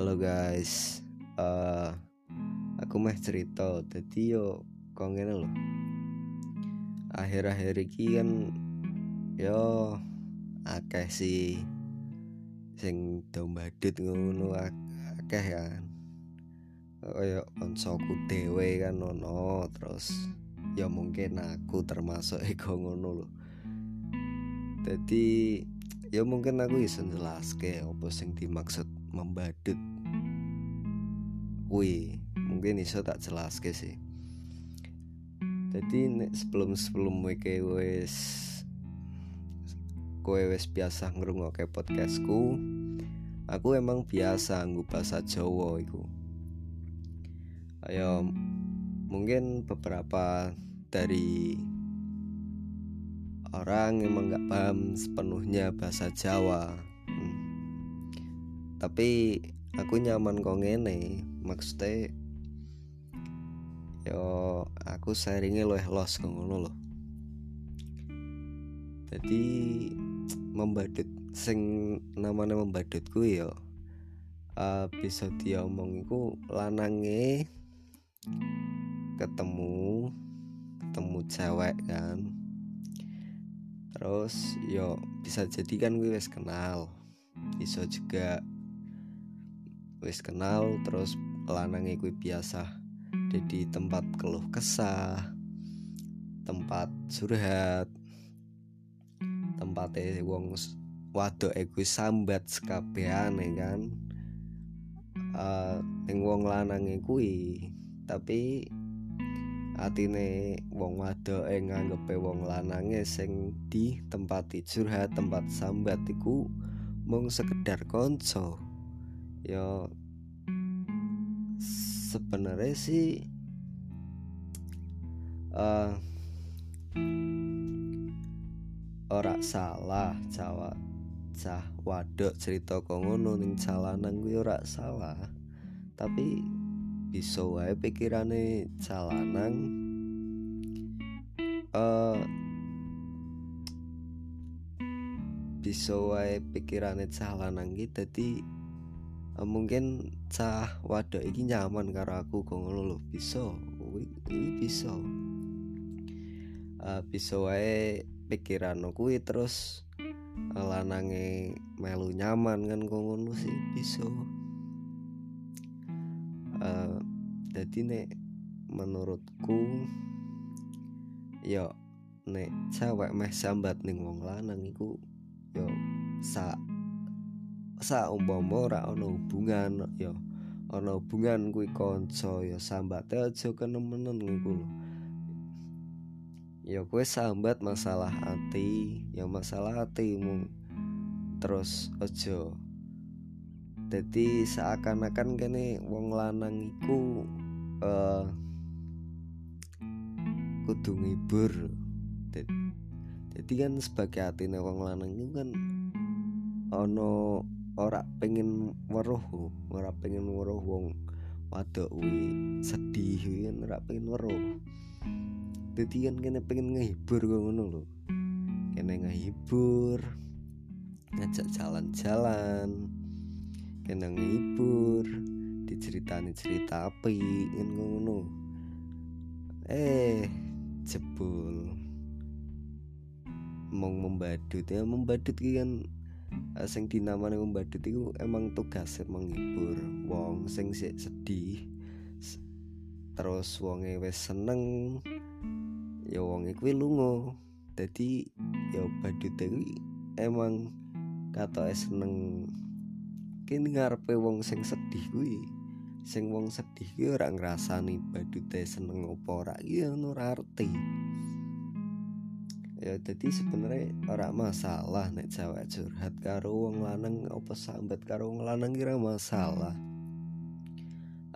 Halo guys, uh, aku meh cerita, tadi yo kok ngene lho. Akhir-akhir iki kan yo akeh sih sing do badut ngono akeh kan. Kaya kancaku dhewe kan ono terus ya mungkin aku termasuk ego ngono lho. Jadi ya mungkin aku bisa jelaske apa sing dimaksud membadut kuwi mungkin iso tak jelaske sih. Jadi sebelum sebelum wike wes kowe wes biasa ngrungokke podcastku aku emang biasa nggo bahasa Jawa iku. Ayo mungkin beberapa dari orang emang nggak paham sepenuhnya bahasa Jawa. Tapi aku nyaman kok ngene maksudnya yo aku sharingnya loh los ngono loh jadi membadut sing namanya membadutku yo uh, bisa diomong iku lanange ketemu ketemu cewek kan. Terus yo bisa jadi kan gue wis kenal iso juga wis kenal terus lanangnya gue biasa jadi tempat keluh kesah tempat surhat tempat wong wadok gue sambat sekabehane kan. Uh, wong lanangnya gue tapi atine wong wadoke nganggepe wong lanange sing di tempat curhat tempat sambat iku mung sekedar konco ya sebenarnya sih uh, ora salah Jawa cah wadok cerita kok ngono ning calanan gue ora salah. Tapi bisa wae pikirane calanang uh, bisa wae pikirane calanang iki dadi mungkin cah wadok iki nyaman karo aku kok ngono lho. Bisa. Ini bisa. Uh, bisa wae pikiran kuwi terus uh, lanange melu nyaman kan kok ngono sih. Bisa. Uh, jadi nek menurutku ya nek cewek meh sambat ning wong lanang iku yo sa sa umpama ora ana hubungan yo ana hubungan kuwi kanca ya sambate aja kenemenen iku lho. Ya kowe sambat masalah hati ya masalah hatimu terus aja. Jadi seakan-akan kene wong lanang iku uh, kudu ngibur. Jadi kan sebagai hatine wong lanang itu kan ono ora pengen weruh ora pengen weruh wong wadok wi sedih kan ora pengen weruh. Jadi kan kene pengen ngehibur kok ngono lho. Kene ngehibur ngajak jalan-jalan kena ngehibur diceritani cerita api kan ngono. Eh jebul. Mau membadut ya membadut kan sing dinamane membadut itu emang tugas menghibur wong sing sik sedih. Terus wonge wis seneng ya wong kuwi lunga. Dadi ya badut kuwi emang katoke seneng. Kene ngarepe wong sing sedih kuwi sing wong sedih ki ora ngrasani badute seneng apa ora. Iki ora arti ya jadi sebenarnya ora masalah nek cewek curhat karo wong lanang apa sambat karo wong lanang kira masalah.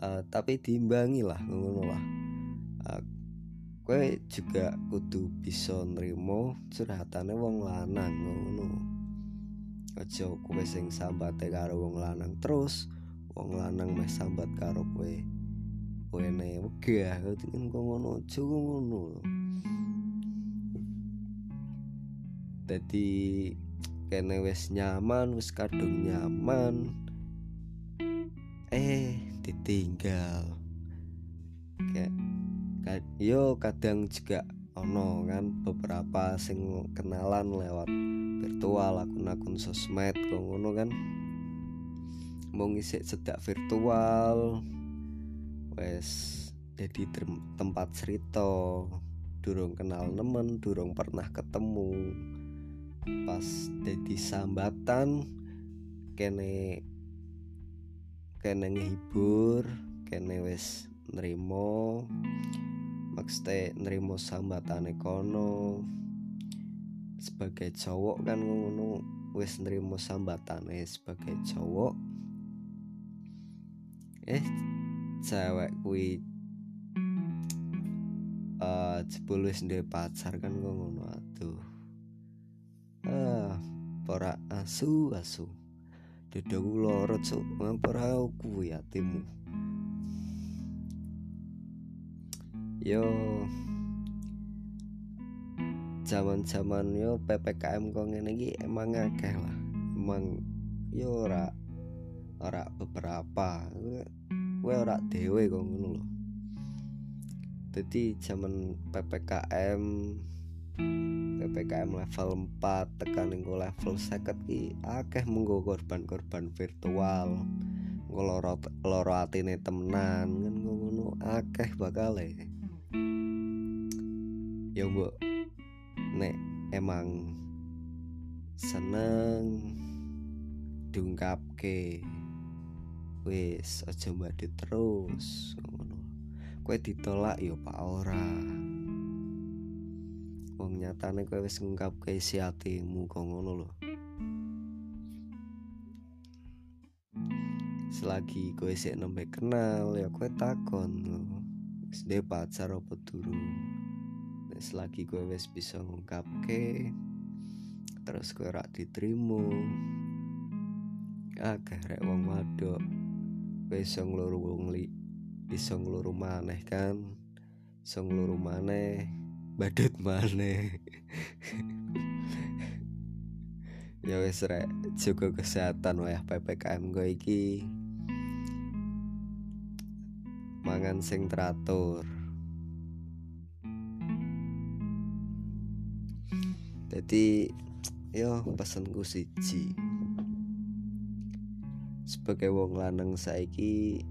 Uh, tapi diimbangi lah ngono lah. Uh, kowe juga kudu bisa nrimo curhatane wong lanang ngono. Aja kowe sing sambate karo wong lanang terus wong lanang meh sambat karo kowe. Kowe ne wegah kan ngono aja ngono jadi kene wis nyaman wis kadung nyaman. Eh ditinggal. Kayak yo kadang juga ono kan beberapa sing kenalan lewat virtual akun-akun sosmed kok ngono kan. Mau ngisi sedak virtual wes jadi tempat cerita. Durung kenal nemen durung pernah ketemu pas jadi sambatan kene kene ngehibur kene wes nerimo maksudnya nerimo sambatane kono. Sebagai cowok kan ngono wis nerimo sambatane sebagai cowok. Eh cewek kuwi uh, jebul wis pacar kan ngono aduh ah para asu asu dadaku lorot cuk ngampar kuwi atimu yo zaman-zaman yo PPKM kok ngene emang akeh lah. Emang yo ora ora beberapa. Kowe ora dhewe kok ngono lho. Jadi zaman PPKM PPKM level 4 tekan ning level 50 ki akeh munggo korban-korban virtual. Loro loro atine temenan kan ngono akeh bakal e. ya mbok nek emang seneng diungkapke wis aja mbadi terus ngono kowe ditolak ya pak ora wong nyatane kowe wis ngungkapke isi atimu kok ngono lho. Selagi kowe sik nembe kenal ya kowe takon wis pacar apa durung? Selagi gue wes bisa ngungkapke terus gue rak diterima agak rek wong wadok. Gue iso ngluru wong li iso ngluru maneh kan? Iso ngluru maneh badut maneh. Ya wes rek. Juga kesehatan wayah PPKM gue iki. Mangan sing teratur. Jadi yo pesanku siji. Sebagai wong lanang saiki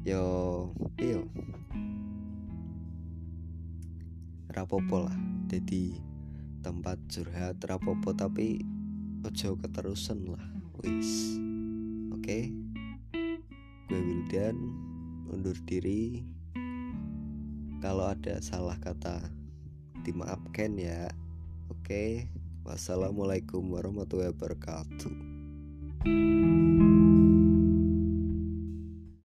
yo yo rapopo lah. Jadi tempat curhat rapopo tapi ojo keterusan lah wis. Oke? Okay? gue Wildan undur diri. Kalau ada salah kata dimaafkan ya. Oke? Wassalamualaikum warahmatullahi wabarakatuh